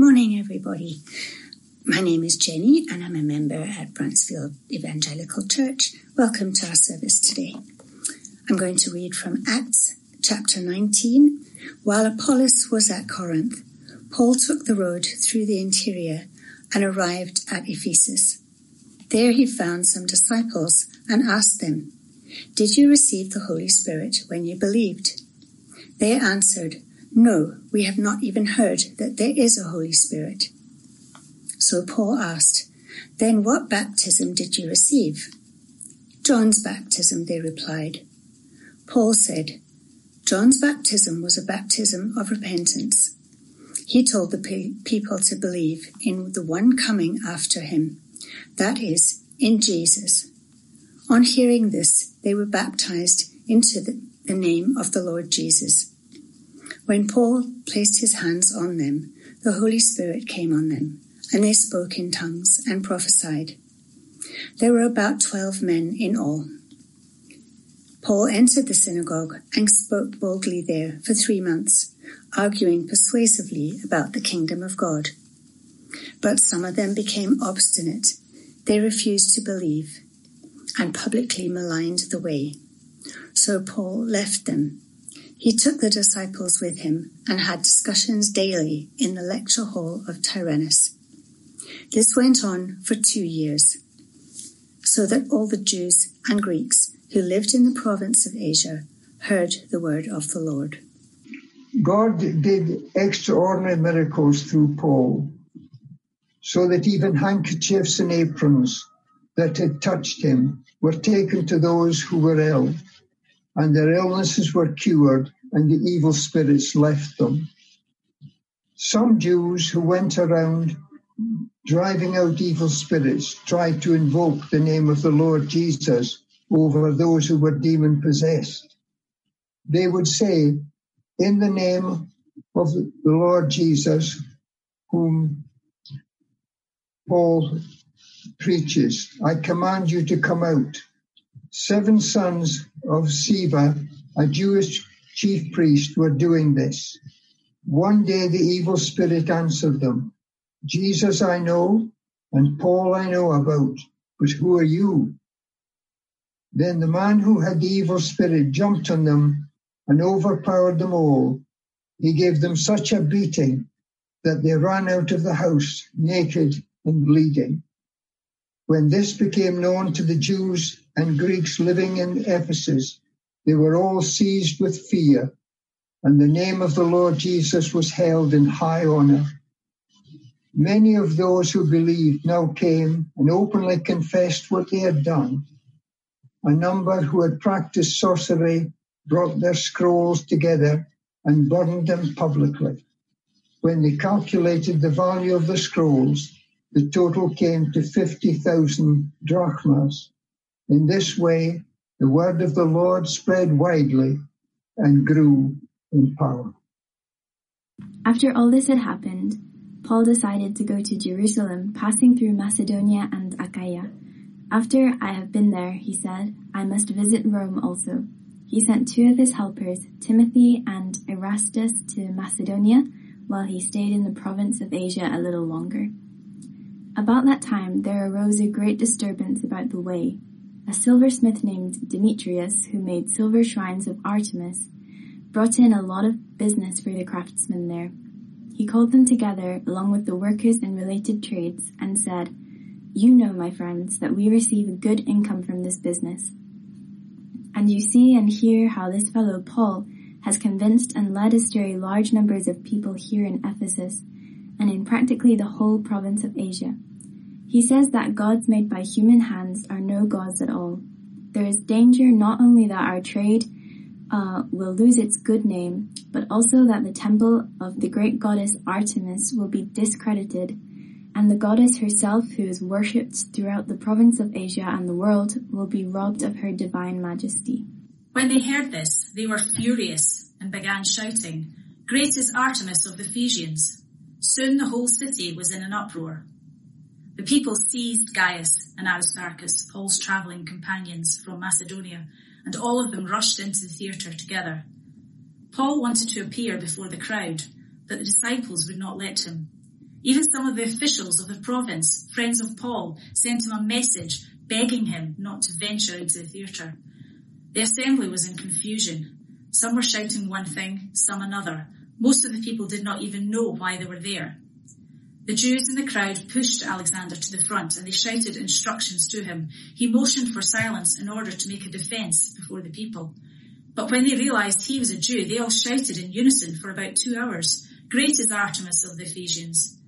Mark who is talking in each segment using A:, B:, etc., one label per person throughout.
A: Morning, everybody. My name is Jenny, and I'm a member at Bruntsfield Evangelical Church. Welcome to our service today. I'm going to read from Acts chapter 19. While Apollos was at Corinth, Paul took the road through the interior and arrived at Ephesus. There he found some disciples and asked them, Did you receive the Holy Spirit when you believed? They answered, No, we have not even heard that there is a Holy Spirit. So Paul asked, Then what baptism did you receive? John's baptism, they replied. Paul said, John's baptism was a baptism of repentance. He told the pe- people to believe in the one coming after him, that is, in Jesus. On hearing this, they were baptized into the, the name of the Lord Jesus. When Paul placed his hands on them, the Holy Spirit came on them, and they spoke in tongues and prophesied. There were about twelve men in all. Paul entered the synagogue and spoke boldly there for three months, arguing persuasively about the kingdom of God. But some of them became obstinate. They refused to believe and publicly maligned the way. So Paul left them he took the disciples with him and had discussions daily in the lecture hall of Tyrannus. This went on for two years, so that all the Jews and Greeks who lived in the province of Asia heard the word of the Lord.
B: God did extraordinary miracles through Paul, so that even handkerchiefs and aprons that had touched him were taken to those who were ill and their illnesses were cured, and the evil spirits left them. Some Jews who went around driving out evil spirits tried to invoke the name of the Lord Jesus over those who were demon possessed. They would say, In the name of the Lord Jesus, whom Paul preaches, I command you to come out. Seven sons of Sceva, a Jewish chief priest, were doing this. One day the evil spirit answered them, Jesus I know, and Paul I know about, but who are you? Then the man who had the evil spirit jumped on them and overpowered them all. He gave them such a beating that they ran out of the house naked and bleeding. When this became known to the Jews and Greeks living in Ephesus, they were all seized with fear, and the name of the Lord Jesus was held in high honor. Many of those who believed now came and openly confessed what they had done. A number who had practiced sorcery brought their scrolls together and burned them publicly. When they calculated the value of the scrolls, the total came to 50,000 drachmas. In this way, the word of the Lord spread widely and grew in power.
C: After all this had happened, Paul decided to go to Jerusalem, passing through Macedonia and Achaia. After I have been there, he said, I must visit Rome also. He sent two of his helpers, Timothy and Erastus, to Macedonia, while he stayed in the province of Asia a little longer. About that time there arose a great disturbance about the way. A silversmith named Demetrius, who made silver shrines of Artemis, brought in a lot of business for the craftsmen there. He called them together along with the workers in related trades and said, You know, my friends, that we receive a good income from this business. And you see and hear how this fellow Paul has convinced and led astray large numbers of people here in Ephesus and in practically the whole province of Asia. He says that gods made by human hands are no gods at all. There is danger not only that our trade uh, will lose its good name, but also that the temple of the great goddess Artemis will be discredited, and the goddess herself, who is worshipped throughout the province of Asia and the world, will be robbed of her divine majesty.
D: When they heard this, they were furious and began shouting, Great is Artemis of the Ephesians! Soon the whole city was in an uproar. The people seized Gaius and Aristarchus, Paul's travelling companions from Macedonia, and all of them rushed into the theatre together. Paul wanted to appear before the crowd, but the disciples would not let him. Even some of the officials of the province, friends of Paul, sent him a message begging him not to venture into the theatre. The assembly was in confusion. Some were shouting one thing, some another. Most of the people did not even know why they were there. The Jews in the crowd pushed Alexander to the front and they shouted instructions to him. He motioned for silence in order to make a defense before the people. But when they realized he was a Jew, they all shouted in unison for about two hours, Great is Artemis of the Ephesians.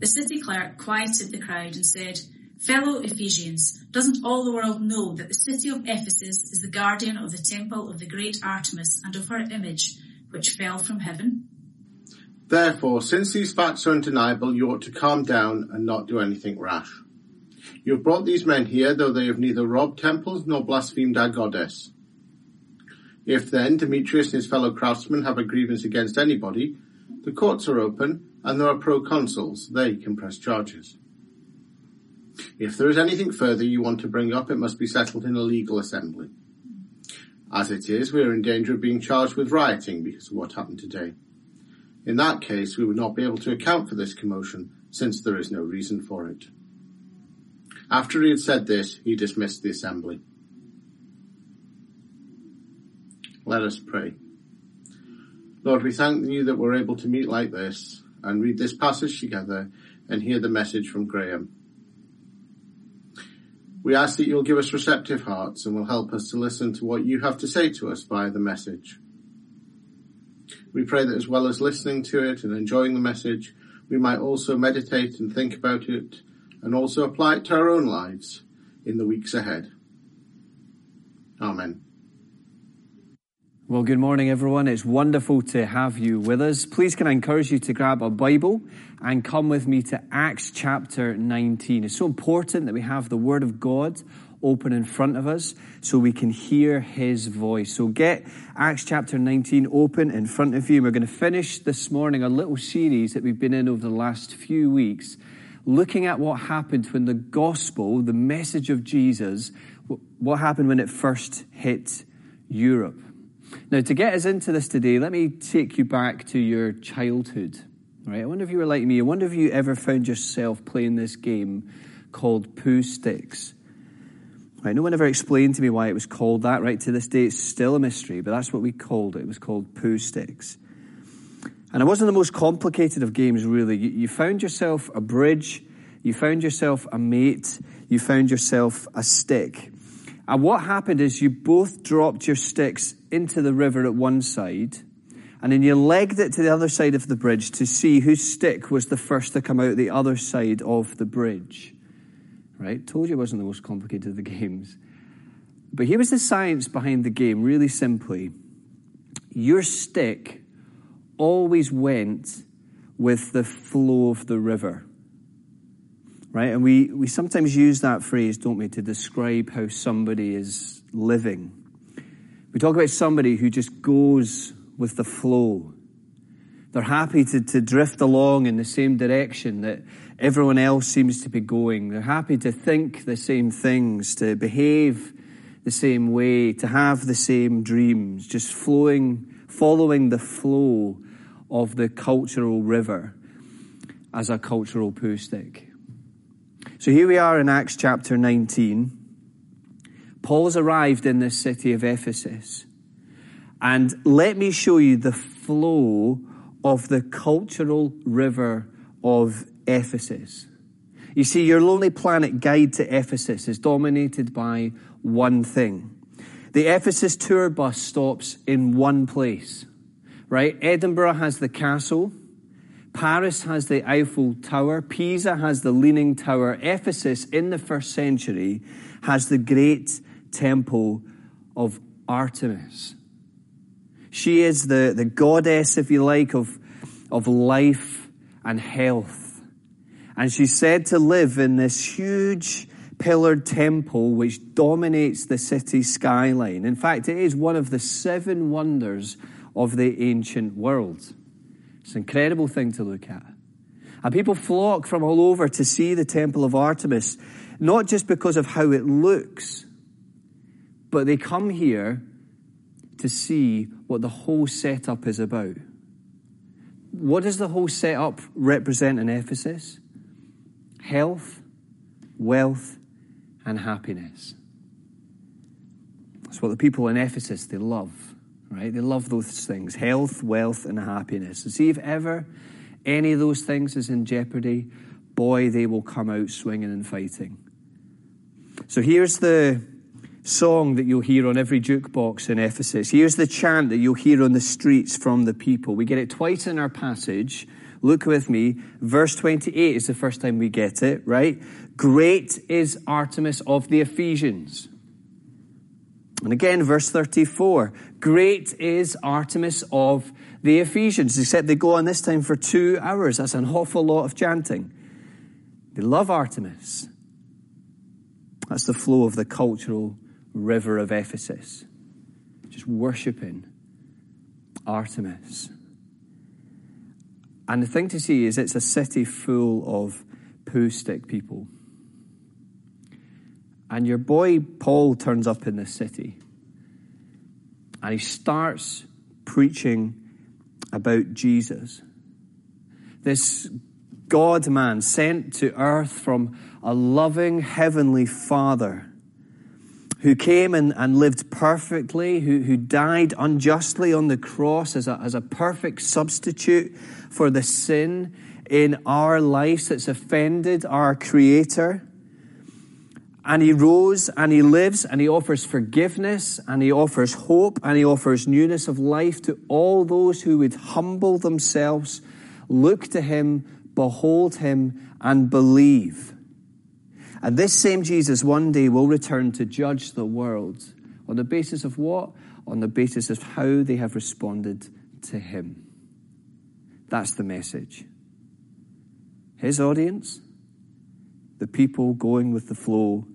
D: The city clerk quieted the crowd and said, Fellow Ephesians, doesn't all the world know that the city of Ephesus is the guardian of the temple of the great Artemis and of her image, which fell from heaven?
E: Therefore, since these facts are undeniable, you ought to calm down and not do anything rash. You have brought these men here, though they have neither robbed temples nor blasphemed our goddess. If then Demetrius and his fellow craftsmen have a grievance against anybody, the courts are open and there are proconsuls. They can press charges. If there is anything further you want to bring up, it must be settled in a legal assembly. As it is, we are in danger of being charged with rioting because of what happened today. In that case, we would not be able to account for this commotion since there is no reason for it. After he had said this, he dismissed the assembly. Let us pray. Lord, we thank you that we're able to meet like this and read this passage together and hear the message from Graeme. We ask that you'll give us receptive hearts and will help us to listen to what you have to say to us via the message. We pray that as well as listening to it and enjoying the message, we might also meditate and think about it and also apply it to our own lives in the weeks ahead. Amen.
F: Well, good morning, everyone. It's wonderful to have you with us. Please, can I encourage you to grab a Bible and come with me to Acts chapter 19. It's so important that we have the Word of God open in front of us so we can hear His voice. So get Acts chapter 19 open in front of you. We're going to finish this morning a little series that we've been in over the last few weeks, looking at what happened when the gospel, the message of Jesus, what happened when it first hit Europe. Now, to get us into this today, let me take you back to your childhood. Right? I wonder if you were like me. I wonder if you ever found yourself playing this game called Pooh Sticks. Right? No one ever explained to me why it was called that. Right? To this day, it's still a mystery, but that's what we called it. It was called Pooh Sticks. And it wasn't the most complicated of games, really. You, you found yourself a bridge, you found yourself a mate, you found yourself a stick. And what happened is you both dropped your sticks into the river at one side, and then you legged it to the other side of the bridge to see whose stick was the first to come out the other side of the bridge. Right? Told you it wasn't the most complicated of the games. But here was the science behind the game, really simply. Your stick always went with the flow of the river right? And we, we sometimes use that phrase, don't we, to describe how somebody is living. We talk about somebody who just goes with the flow. They're happy to, to drift along in the same direction that everyone else seems to be going. They're happy to think the same things, to behave the same way, to have the same dreams, just flowing, following the flow of the cultural river as a cultural poo stick. So here we are in Acts chapter 19. Paul's arrived in this city of Ephesus. And let me show you the flow of the cultural river of Ephesus. You see, your Lonely Planet guide to Ephesus is dominated by one thing. The Ephesus tour bus stops in one place, right? Edinburgh has the castle. Paris has the Eiffel Tower. Pisa has the Leaning Tower. Ephesus, in the first century, has the great temple of Artemis. She is the, the goddess, if you like, of, of life and health. And she's said to live in this huge pillared temple which dominates the city skyline. In fact, it is one of the seven wonders of the ancient world. It's an incredible thing to look at. And people flock from all over to see the Temple of Artemis, not just because of how it looks, but they come here to see what the whole setup is about. what does the whole setup represent in Ephesus? Health, wealth, and happiness. That's what the people in Ephesus they love, right? They love those things: health, wealth, and happiness. And see if ever any of those things is in jeopardy, boy, they will come out swinging and fighting. So here's the song that you'll hear on every jukebox in Ephesus. Here's the chant that you'll hear on the streets from the people. We get it twice in our passage. Look with me. Verse 28 is the first time we get it, right? Great is Artemis of the Ephesians. And again, verse 34. Great is Artemis of the Ephesians, except they go on this time for two hours. That's an awful lot of chanting. They love Artemis. That's the flow of the cultural river of Ephesus, just worshipping Artemis. And the thing to see is it's a city full of poo stick people. And your boy Paul turns up in this city and he starts preaching about Jesus. This God man sent to earth from a loving heavenly Father who came and, and lived perfectly, who, who died unjustly on the cross as a, as a perfect substitute for the sin in our lives that's offended our Creator. And he rose and he lives and he offers forgiveness and he offers hope and he offers newness of life to all those who would humble themselves, look to him, behold him, and believe. And this same Jesus one day will return to judge the world on the basis of what? On the basis of how they have responded to him. That's the message. His audience, the people going with the flow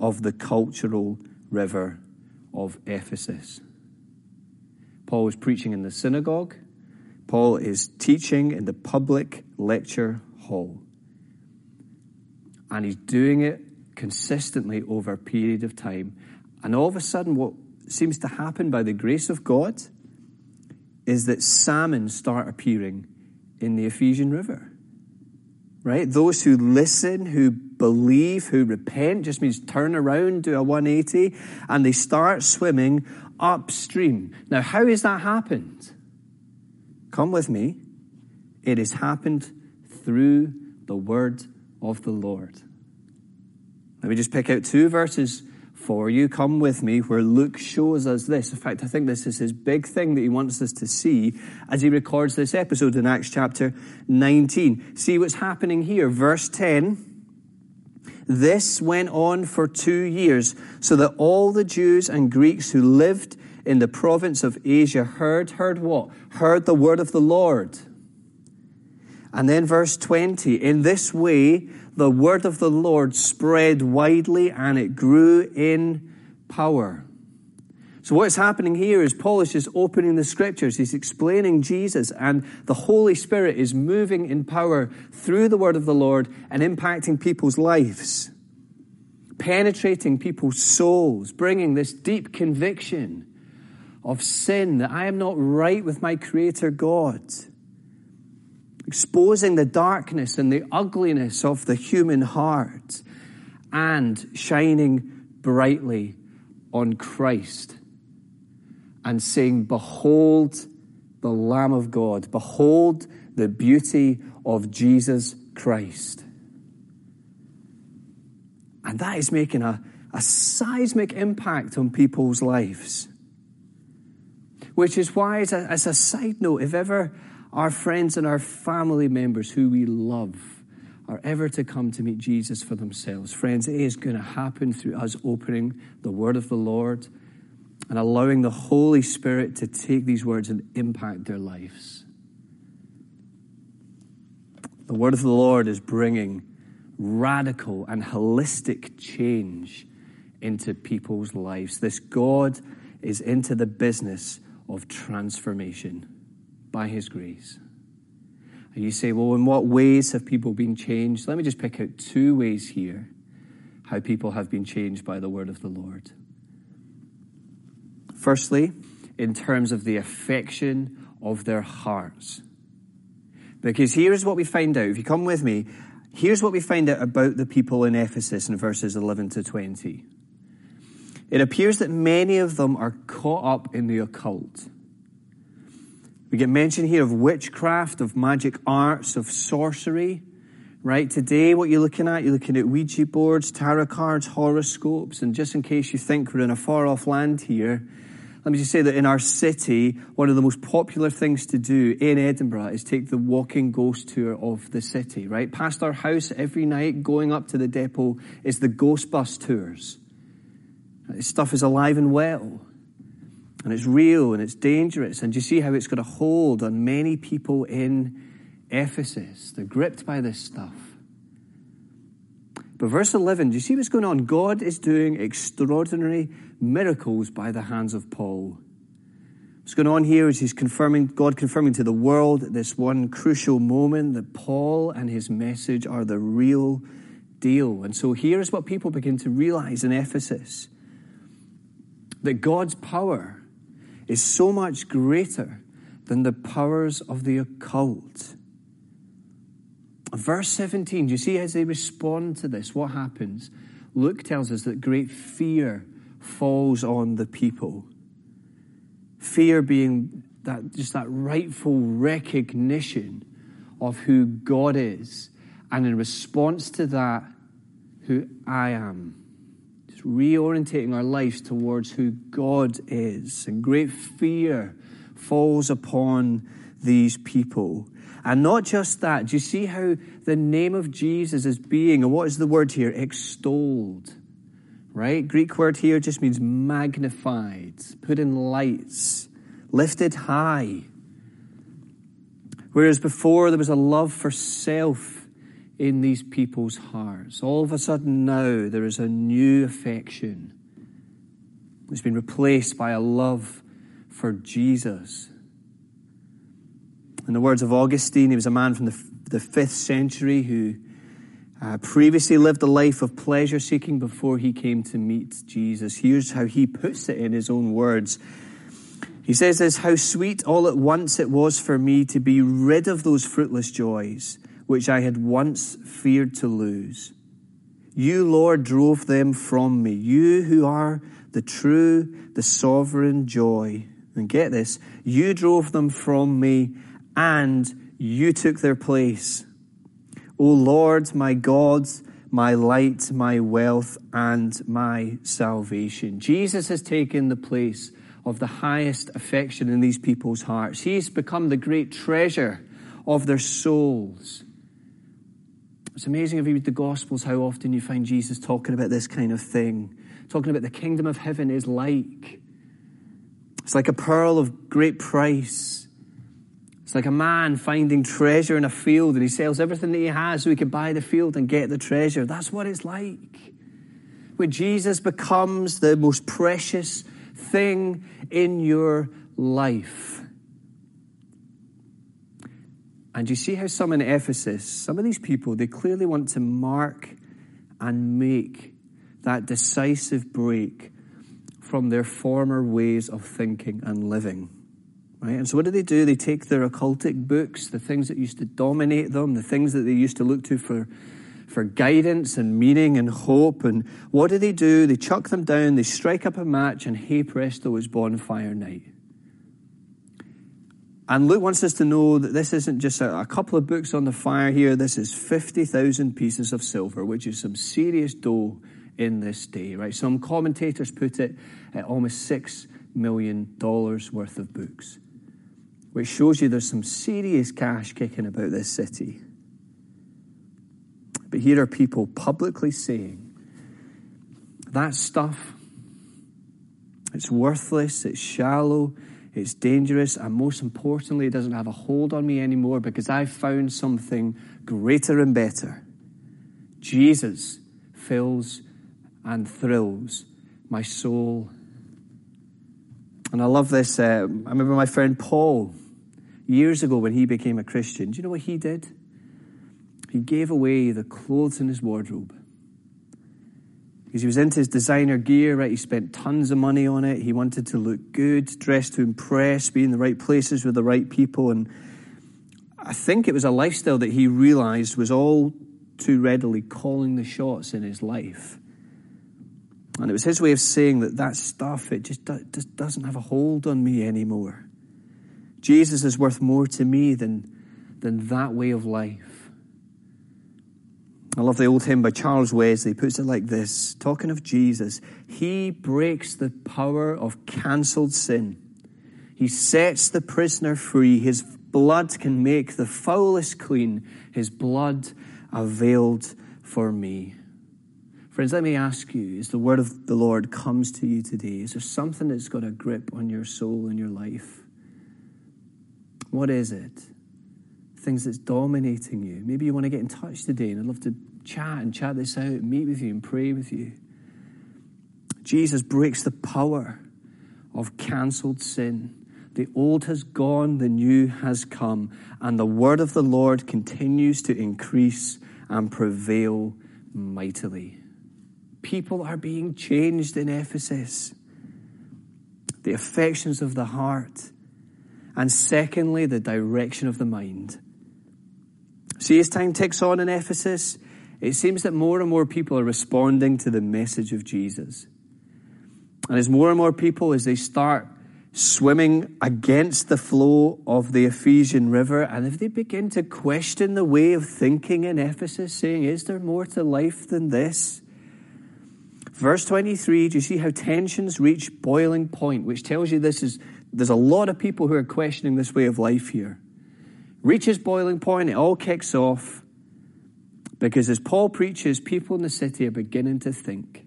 F: of the cultural river of Ephesus. Paul is preaching in the synagogue. Paul is teaching in the public lecture hall. And he's doing it consistently over a period of time. And all of a sudden, what seems to happen by the grace of God is that salmon start appearing in the Ephesian River. Right? Those who listen, who believe, who repent, just means turn around, do a 180, and they start swimming upstream. Now, how has that happened? Come with me. It has happened through the word of the Lord. Let me just pick out two verses for you. Come with me where Luke shows us this. In fact, I think this is his big thing that he wants us to see as he records this episode in Acts chapter 19. See what's happening here. Verse 10. This went on for two years, so that all the Jews and Greeks who lived in the province of Asia heard, heard what? Heard the word of the Lord. And then verse 20, in this way, the word of the Lord spread widely and it grew in power. So what's happening here is Paul is just opening the scriptures. He's explaining Jesus and the Holy Spirit is moving in power through the word of the Lord and impacting people's lives, penetrating people's souls, bringing this deep conviction of sin that I am not right with my creator God exposing the darkness and the ugliness of the human heart and shining brightly on Christ and saying, Behold the Lamb of God, behold the beauty of Jesus Christ. And that is making a, a seismic impact on people's lives. Which is why, as a, as a side note, if ever our friends and our family members who we love are ever to come to meet Jesus for themselves. Friends, it is going to happen through us opening the Word of the Lord and allowing the Holy Spirit to take these words and impact their lives. The Word of the Lord is bringing radical and holistic change into people's lives. This God is into the business of transformation by His grace. And you say, well, in what ways have people been changed? Let me just pick out two ways here how people have been changed by the word of the Lord. Firstly, in terms of the affection of their hearts. Because here's what we find out. If you come with me, here's what we find out about the people in Ephesus in verses 11 to 20. It appears that many of them are caught up in the occult. We get mention here of witchcraft, of magic arts, of sorcery. Right? Today, what you're looking at, you're looking at Ouija boards, tarot cards, horoscopes, and just in case you think we're in a far off land here, let me just say that in our city, one of the most popular things to do in Edinburgh is take the walking ghost tour of the city, right? Past our house every night, going up to the depot, is the ghost bus tours. This stuff is alive and well. And it's real and it's dangerous. And you see how it's got a hold on many people in Ephesus. They're gripped by this stuff. But verse 11, do you see what's going on? God is doing extraordinary miracles by the hands of Paul. What's going on here is he's confirming, God confirming to the world this one crucial moment that Paul and his message are the real deal. And so here's what people begin to realize in Ephesus that God's power is so much greater than the powers of the occult. Verse 17, do you see as they respond to this, what happens? Luke tells us that great fear falls on the people. Fear being that just that rightful recognition of who God is, and in response to that, who I am. Reorientating our lives towards who God is. And great fear falls upon these people. And not just that, do you see how the name of Jesus is being, and what is the word here? Extolled. Right? Greek word here just means magnified, put in lights, lifted high. Whereas before there was a love for self in these people's hearts. All of a sudden now there is a new affection. It's been replaced by a love for Jesus. In the words of Augustine, he was a man from the, the fifth century who uh, previously lived a life of pleasure seeking before he came to meet Jesus. Here's how he puts it in his own words. He says this, how sweet all at once it was for me to be rid of those fruitless joys which I had once feared to lose. You, Lord, drove them from me. You who are the true, the sovereign joy. And get this, you drove them from me and you took their place. O Lord, my God, my light, my wealth, and my salvation. Jesus has taken the place of the highest affection in these people's hearts. He's become the great treasure of their souls. It's amazing if you read the Gospels how often you find Jesus talking about this kind of thing, talking about the kingdom of heaven is like. It's like a pearl of great price. It's like a man finding treasure in a field and he sells everything that he has so he can buy the field and get the treasure. That's what it's like. Where Jesus becomes the most precious thing in your life. And you see how some in Ephesus, some of these people, they clearly want to mark and make that decisive break from their former ways of thinking and living. Right? And so what do they do? They take their occultic books, the things that used to dominate them, the things that they used to look to for, for guidance and meaning and hope. And what do they do? They chuck them down, they strike up a match, and hey presto, it's bonfire night. And Luke wants us to know that this isn't just a, a couple of books on the fire here. This is 50,000 pieces of silver, which is some serious dough in this day, right? Some commentators put it at almost $6 million worth of books which shows you there's some serious cash kicking about this city. But here are people publicly saying that stuff, it's worthless, it's shallow, it's dangerous, and most importantly, it doesn't have a hold on me anymore because I've found something greater and better. Jesus fills and thrills my soul. And I love this. Uh, I remember my friend Paul years ago when he became a Christian, do you know what he did? He gave away the clothes in his wardrobe. Because he was into his designer gear, right? He spent tons of money on it. He wanted to look good, dressed to impress, be in the right places with the right people. And I think it was a lifestyle that he realized was all too readily calling the shots in his life. And it was his way of saying that that stuff, it just, just doesn't have a hold on me anymore. Jesus is worth more to me than, than that way of life. I love the old hymn by Charles Wesley. He puts it like this talking of Jesus, He breaks the power of cancelled sin. He sets the prisoner free. His blood can make the foulest clean. His blood availed for me. Friends, let me ask you as the word of the Lord comes to you today, is there something that's got a grip on your soul and your life? What is it? Things that's dominating you. Maybe you want to get in touch today, and I'd love to chat and chat this out, meet with you and pray with you. Jesus breaks the power of cancelled sin. The old has gone, the new has come, and the word of the Lord continues to increase and prevail mightily. People are being changed in Ephesus. The affections of the heart. And secondly, the direction of the mind. See, as time ticks on in Ephesus, it seems that more and more people are responding to the message of Jesus. And as more and more people, as they start swimming against the flow of the Ephesian river, and if they begin to question the way of thinking in Ephesus, saying, Is there more to life than this? Verse 23, do you see how tensions reach boiling point, which tells you this is, there's a lot of people who are questioning this way of life here. Reaches boiling point, it all kicks off. Because as Paul preaches, people in the city are beginning to think.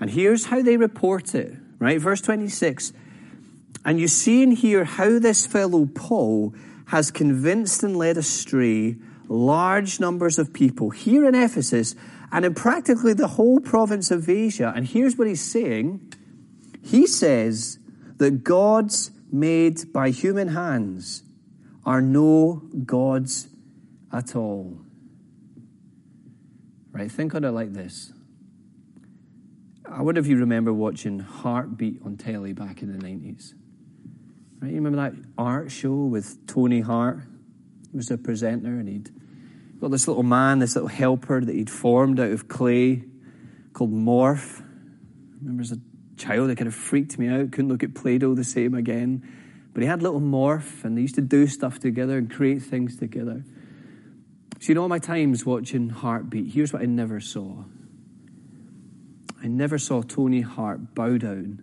F: And here's how they report it, right? Verse 26. And you see and hear how this fellow Paul has convinced and led astray large numbers of people here in Ephesus and in practically the whole province of Asia. And here's what he's saying He says that gods made by human hands are no gods at all. Right? Think on it like this. I wonder if you remember watching Hartbeat on telly back in the 90s. Right? You remember that art show with Tony Hart? He was a presenter and he'd got this little man, this little helper that he'd formed out of clay called Morph. I remember as a child, it kind of freaked me out. Couldn't look at Play Doh the same again. But he had little Morph, and they used to do stuff together and create things together. So, know, all my times watching Hartbeat, here's what I never saw I never saw Tony Hart bow down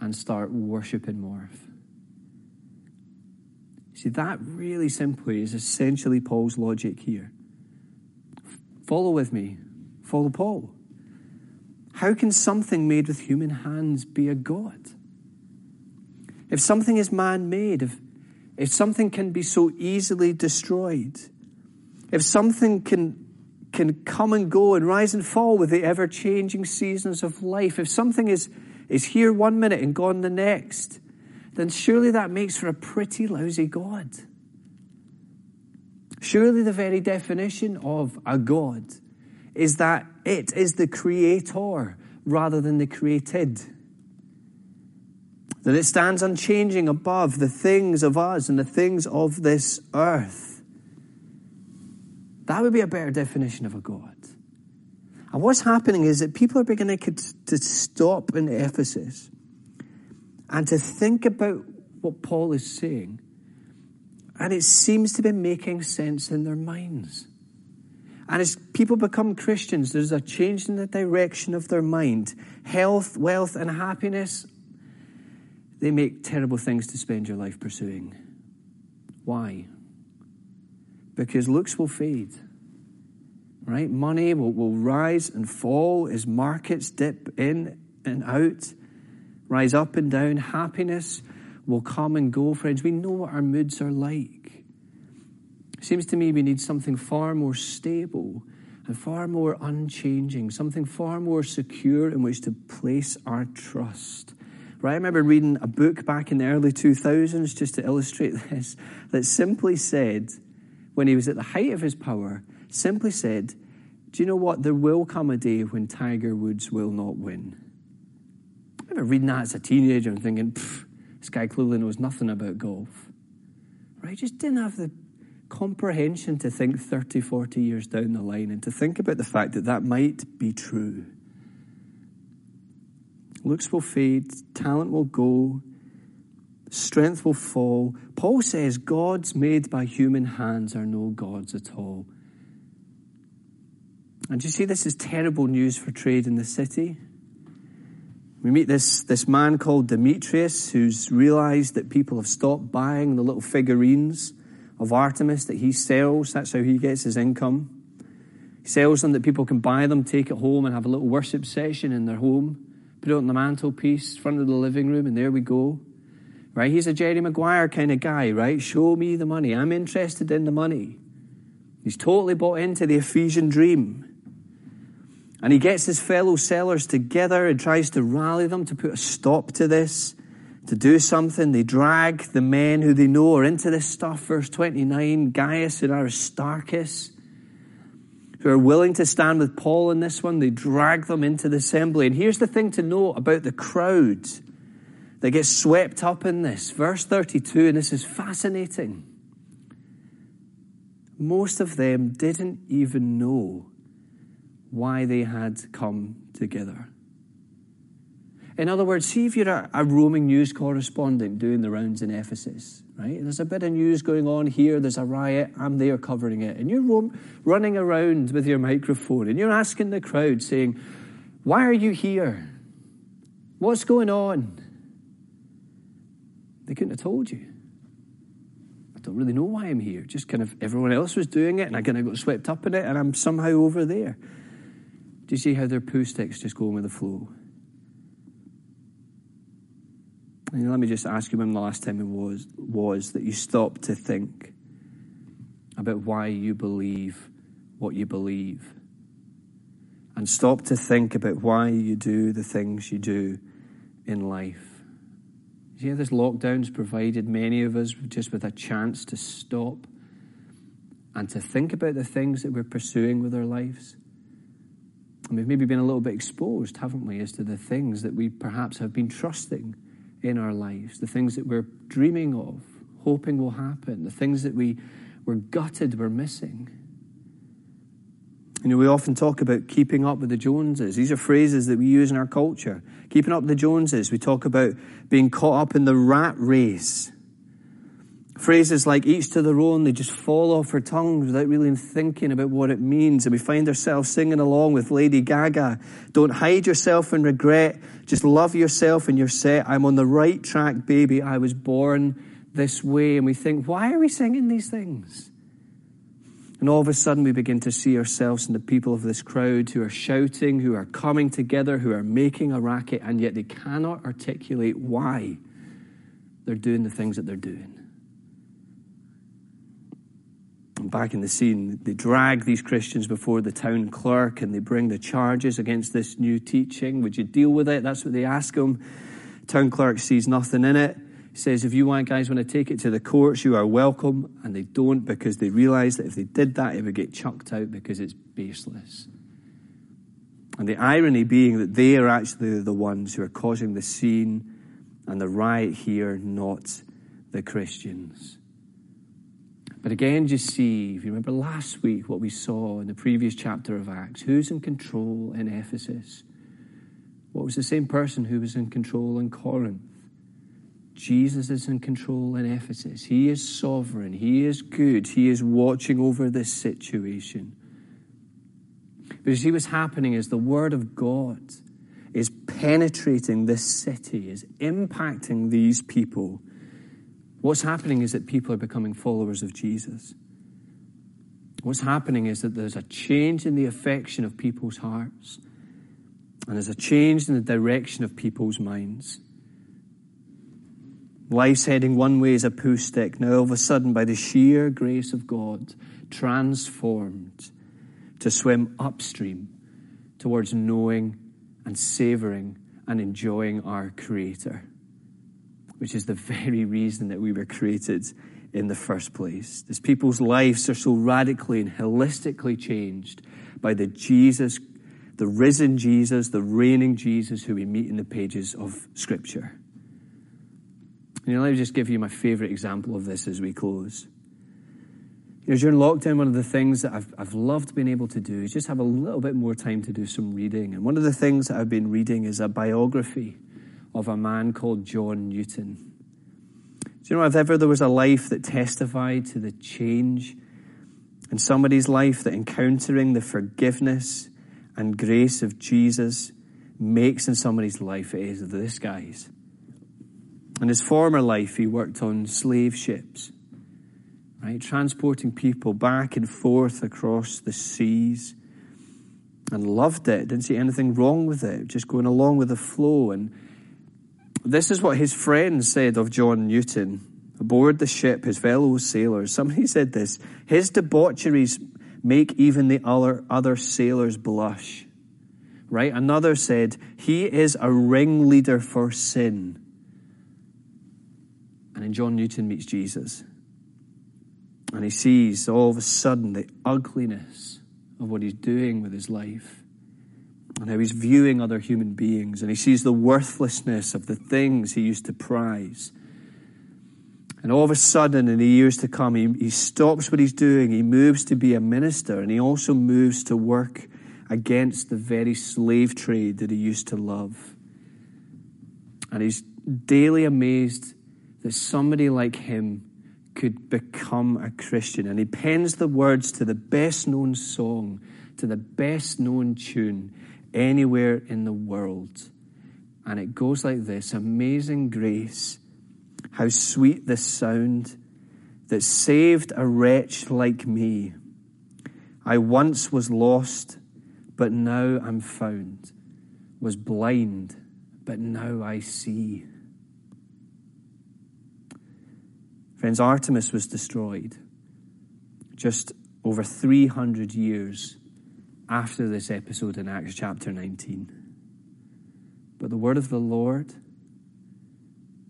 F: and start worshipping Morph. See, that really simply is essentially Paul's logic here. Follow with me. Follow Paul. How can something made with human hands be a God? If something is man made, if, if something can be so easily destroyed, if something can, can come and go and rise and fall with the ever changing seasons of life, if something is, is here one minute and gone the next, then surely that makes for a pretty lousy God. Surely the very definition of a God is that it is the creator rather than the created. That it stands unchanging above the things of us and the things of this earth. That would be a better definition of a God. And what's happening is that people are beginning to stop in Ephesus and to think about what Paul is saying. And it seems to be making sense in their minds. And as people become Christians, there's a change in the direction of their mind. Health, wealth, and happiness, they make terrible things to spend your life pursuing. Why? Because looks will fade, right? Money will, will rise and fall as markets dip in and out rise up and down. Happiness will come and go, friends. We know what our moods are like. Seems to me we need something far more stable and far more unchanging, something far more secure in which to place our trust. Right? I remember reading a book back in the early 2000s just to illustrate this that simply said, when he was at the height of his power, simply said, Do you know what? There will come a day when Tiger Woods will not win. I remember reading that as a teenager and thinking, this guy clearly knows nothing about golf. right? Just didn't have the comprehension to think 30, 40 years down the line and to think about the fact that that might be true. Looks will fade, talent will go, strength will fall. Paul says gods made by human hands are no gods at all. And you see, this is terrible news for trade in the city. We meet this, this man called Demetrius who's realized that people have stopped buying the little figurines of Artemis that he sells. That's how he gets his income. He sells them that people can buy them, take it home, and have a little worship session in their home. Put it on the mantelpiece, front of the living room, and there we go. Right? He's a Jerry Maguire kind of guy, right? Show me the money. I'm interested in the money. He's totally bought into the Ephesian dream. And he gets his fellow sellers together and tries to rally them to put a stop to this to do something. They drag the men who they know are into this stuff. Verse 29 Gaius and Aristarchus, who are willing to stand with Paul in this one, they drag them into the assembly. And here's the thing to note about the crowd that gets swept up in this. Verse 32, and this is fascinating. Most of them didn't even know why they had come together. In other words, see if you're a, a, roaming news correspondent doing the rounds in Ephesus, right? There's a bit of news going on here, there's a riot, I'm there covering it. And you're running around with your microphone and you're asking the crowd, saying, Why are you here? What's going on? They couldn't have told you. I don't really know why I'm here. Just kind of everyone else was doing it and I kind of got swept up in it and I'm somehow over there. Do you see how their poo sticks just going with the flow? And let me just ask you when the last time it was, was that you stopped to think about why you believe what you believe. And stop to think about why you do the things you do in life. How this lockdown's provided many of us just with a chance to stop and to think about the things that we're pursuing with our lives. And we've maybe been a little bit exposed, haven't we, as to the things that we perhaps have been trusting in our lives, the things that we're dreaming of, hoping will happen, the things that we were gutted we're missing. You know, we often talk about keeping up with the Joneses. These are phrases that we use in our culture. Keeping up with the Joneses. We talk about being caught up in the rat race. Phrases like each to their own, they just fall off our tongues without really thinking about what it means. And we find ourselves singing along with Lady Gaga. Don't hide yourself in regret. Just love yourself and you're set. I'm on the right track, baby. I was born this way. And we think, why are we singing these things? And all of a sudden, we begin to see ourselves in the people of this crowd who are shouting, who are coming together, who are making a racket, and yet they cannot articulate why they're doing the things that they're doing back in the scene, they drag these Christians before the town clerk and they bring the charges against this new teaching. Would you deal with it? That's what they ask him. Town clerk sees nothing in it. He says, if you want guys want to take it to the courts, you are welcome. And they don't because they realize that if they did that, it would get chucked out because it's baseless. And the irony being that they are actually the ones who are causing the scene and the riot here, not the Christians. But again, just see, if you remember last week what we saw in the previous chapter of Acts, who's in control in Ephesus? What was the same person who was in control in Corinth? Jesus is in control in Ephesus. He is sovereign. He is good. He is watching over this situation. But you see what's happening is the Word of God is penetrating this city, is impacting these people What's happening is that people are becoming followers of Jesus. What's happening is that there's a change in the affection of people's hearts, and there's a change in the direction of people's minds. Life's heading one way as a poo stick, now all of a sudden, by the sheer grace of God, transformed to swim upstream towards knowing and savoring and enjoying our Creator which is the very reason that we were created in the first place. As people's lives are so radically and holistically changed by the Jesus, the risen Jesus, the reigning Jesus who we meet in the pages of Scripture. You know, let me just give you my favourite example of this as we close. You know, during lockdown, one of the things that I've, I've loved being able to do is just have a little bit more time to do some reading. And one of the things that I've been reading is a biography of a man called John Newton. Do you know, if ever there was a life that testified to the change in somebody's life, that encountering the forgiveness and grace of Jesus makes in somebody's life, it is this guy's. In his former life, he worked on slave ships, right? Transporting people back and forth across the seas and loved it. Didn't see anything wrong with it, just going along with the flow. And this is what his friends said of John Newton aboard the ship, his fellow sailors. Somebody said this his debaucheries make even the other, other sailors blush. Right? Another said, He is a ringleader for sin. And then John Newton meets Jesus. And he sees all of a sudden the ugliness of what he's doing with his life and how he's viewing other human beings. And he sees the worthlessness of the things he used to prize. And all of a sudden, in the years to come, he, he stops what he's doing. He moves to be a minister, and he also moves to work against the very slave trade that he used to love. And he's daily amazed that somebody like him could become a Christian. And he pens the words to the best known song, to the best known tune anywhere in the world. And it goes like this Amazing grace, how sweet the sound that saved a wretch like me. I once was lost, but now I'm found, was blind, but now I see. Friends, Artemis was destroyed just over 300 years after this episode in Acts chapter 19. But the word of the Lord,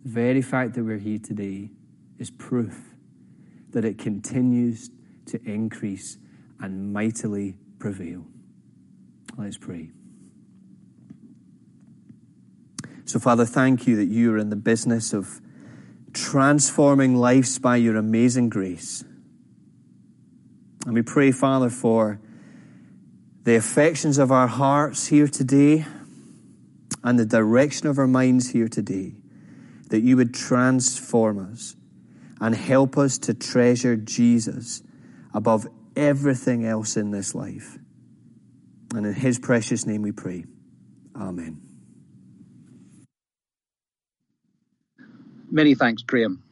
F: the very fact that we're here today, is proof that it continues to increase and mightily prevail. Let's pray. So, Father, thank you that you are in the business of transforming lives by your amazing grace. And we pray, Father, for the affections of our hearts here today and the direction of our minds here today, that you would transform us and help us to treasure Jesus above everything else in this life. And in his precious name we pray. Amen.
G: Many thanks, Graeme.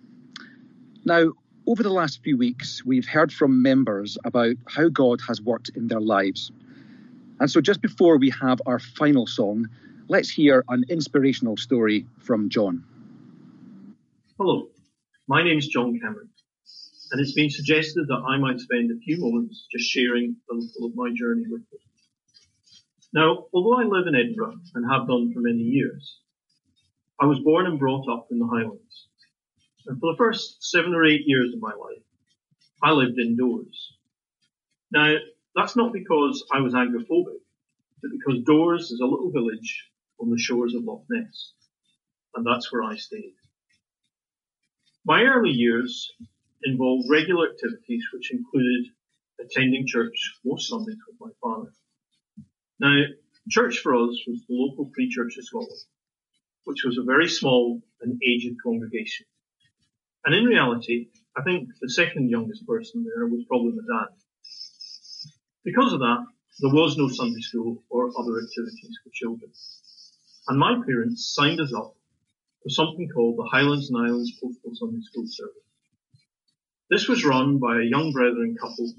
G: Now, over the last few weeks, we've heard from members about how God has worked in their lives. And so, just before we have our final song, let's hear an inspirational story from John.
H: Hello, my name is John Cameron, and it's been suggested that I might spend a few moments just sharing a little of my journey with you. Now, although I live in Edinburgh and have done for many years, I was born and brought up in the Highlands. And for the first seven or eight years of my life, I lived indoors. Now, that's not because I was agoraphobic, but because Dores is a little village on the shores of Loch Ness. And that's where I stayed. My early years involved regular activities which included attending church most Sundays with my father. Now, church for us was the local Free Church of Scotland which was a very small and aged congregation. And in reality, I think the second youngest person there was probably my dad. Because of that, there was no Sunday school or other activities for children. And my parents signed us up for something called the Highlands and Islands Postal Sunday School Service. This was run by a young brethren couple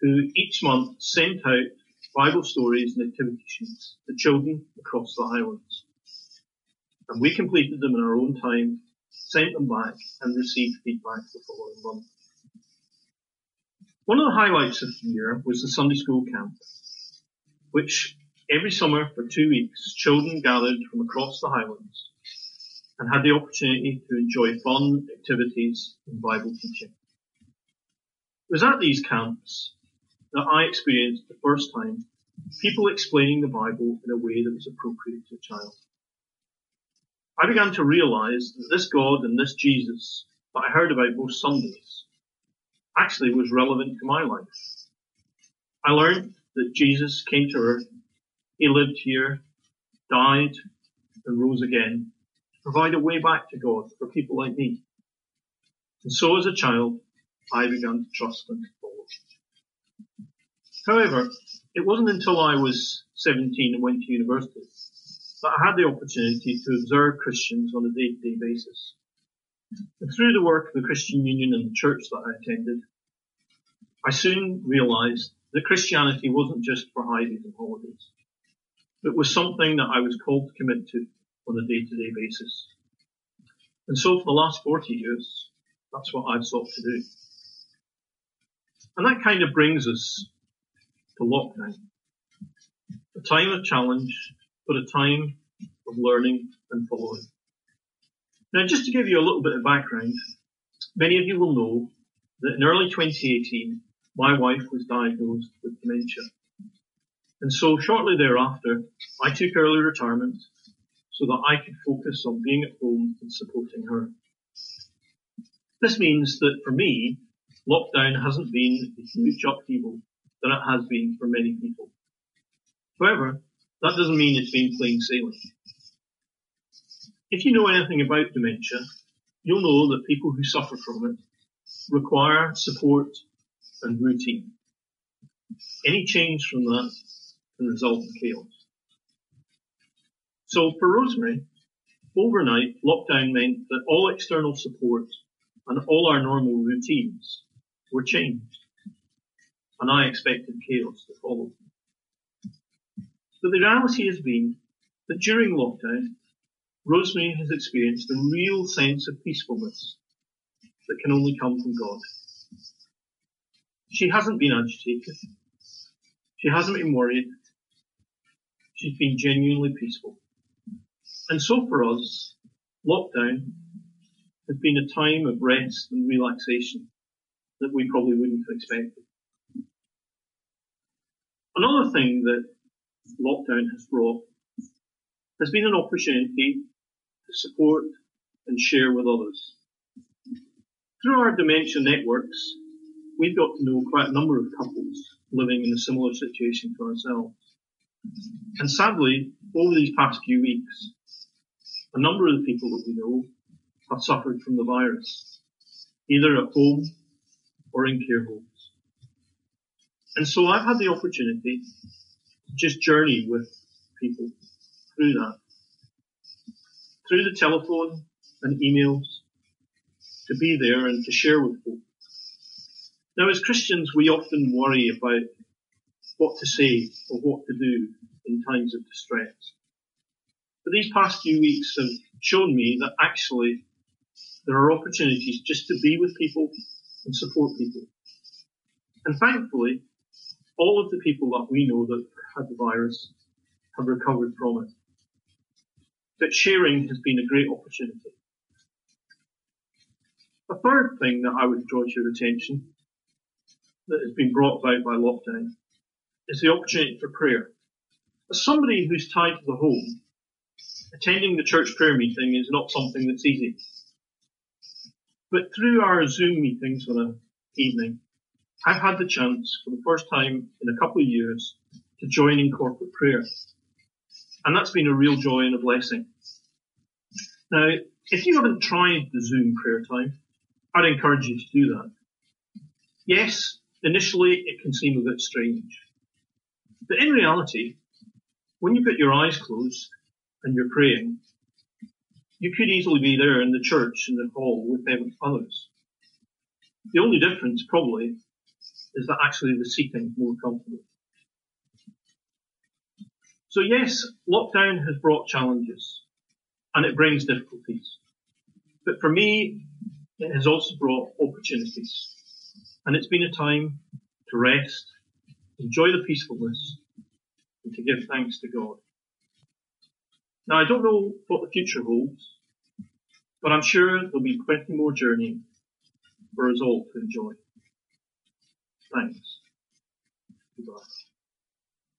H: who each month sent out Bible stories and activity sheets to children across the islands. and we completed them in our own time, sent them back, and received feedback the following month. One of the highlights of the year was the Sunday School Camp, which every summer for two weeks, children gathered from across the Highlands and had the opportunity to enjoy fun activities and Bible teaching. It was at these camps that I experienced the first time people explaining the Bible in a way that was appropriate to a child. I began to realize that this God and this Jesus that I heard about most Sundays actually was relevant to my life. I learned that Jesus came to earth, he lived here, died, and rose again to provide a way back to God for people like me. And so as a child, I began to trust and follow. However, it wasn't until I was 17 and went to university that I had the opportunity to observe Christians on a day-to-day basis. And through the work of the Christian Union and the church that I attended, I soon realized that Christianity wasn't just for holidays and holidays. It was something that I was called to commit to on a day-to-day basis. And so for the last 40 years, that's what I've sought to do. And that kind of brings us to lockdown. A time of challenge, but a time of learning and following. Now, just to give you a little bit of background, many of you will know that in early 2018, my wife was diagnosed with dementia. And so shortly thereafter, I took early retirement so that I could focus on being at home and supporting her. This means that for me, lockdown hasn't been a huge upheaval than it has been for many people. However, that doesn't mean it's been plain sailing. If you know anything about dementia, you'll know that people who suffer from it require support and routine. Any change from that can result in chaos. So for Rosemary, overnight lockdown meant that all external support and all our normal routines were changed and I expected chaos to follow. But the reality has been that during lockdown, Rosemary has experienced a real sense of peacefulness that can only come from God. She hasn't been agitated. She hasn't been worried. She's been genuinely peaceful. And so for us, lockdown has been a time of rest and relaxation that we probably wouldn't have expected. Another thing that lockdown has brought has been an opportunity to support and share with others. Through our dementia networks, we've got to know quite a number of couples living in a similar situation to ourselves. And sadly, over these past few weeks, a number of the people that we know have suffered from the virus, either at home or in care homes. And so I've had the opportunity to just journey with people through that. Through the telephone and emails, to be there and to share with folk. Now as Christians, we often worry about what to say or what to do in times of distress. But these past few weeks have shown me that actually there are opportunities just to be with people and support people. And thankfully, all of the people that we know that had the virus have recovered from it. But sharing has been a great opportunity. A third thing that I would draw to your attention that has been brought about by lockdown is the opportunity for prayer. As somebody who's tied to the home, attending the church prayer meeting is not something that's easy. But through our Zoom meetings on an evening, I've had the chance for the first time in a couple of years to join in corporate prayer. And that's been a real joy and a blessing. Now, if you haven't tried the Zoom prayer time, I'd encourage you to do that. Yes, initially it can seem a bit strange. But in reality, when you put your eyes closed and you're praying, you could easily be there in the church in the hall with them others. The only difference probably is that actually the seating is more comfortable. So yes, lockdown has brought challenges and it brings difficulties. But for me, it has also brought opportunities. And it's been a time to rest, enjoy the peacefulness, and to give thanks to God. Now I don't know what the future holds, but I'm sure there'll be plenty more journeying for us all to enjoy. Thanks. Goodbye.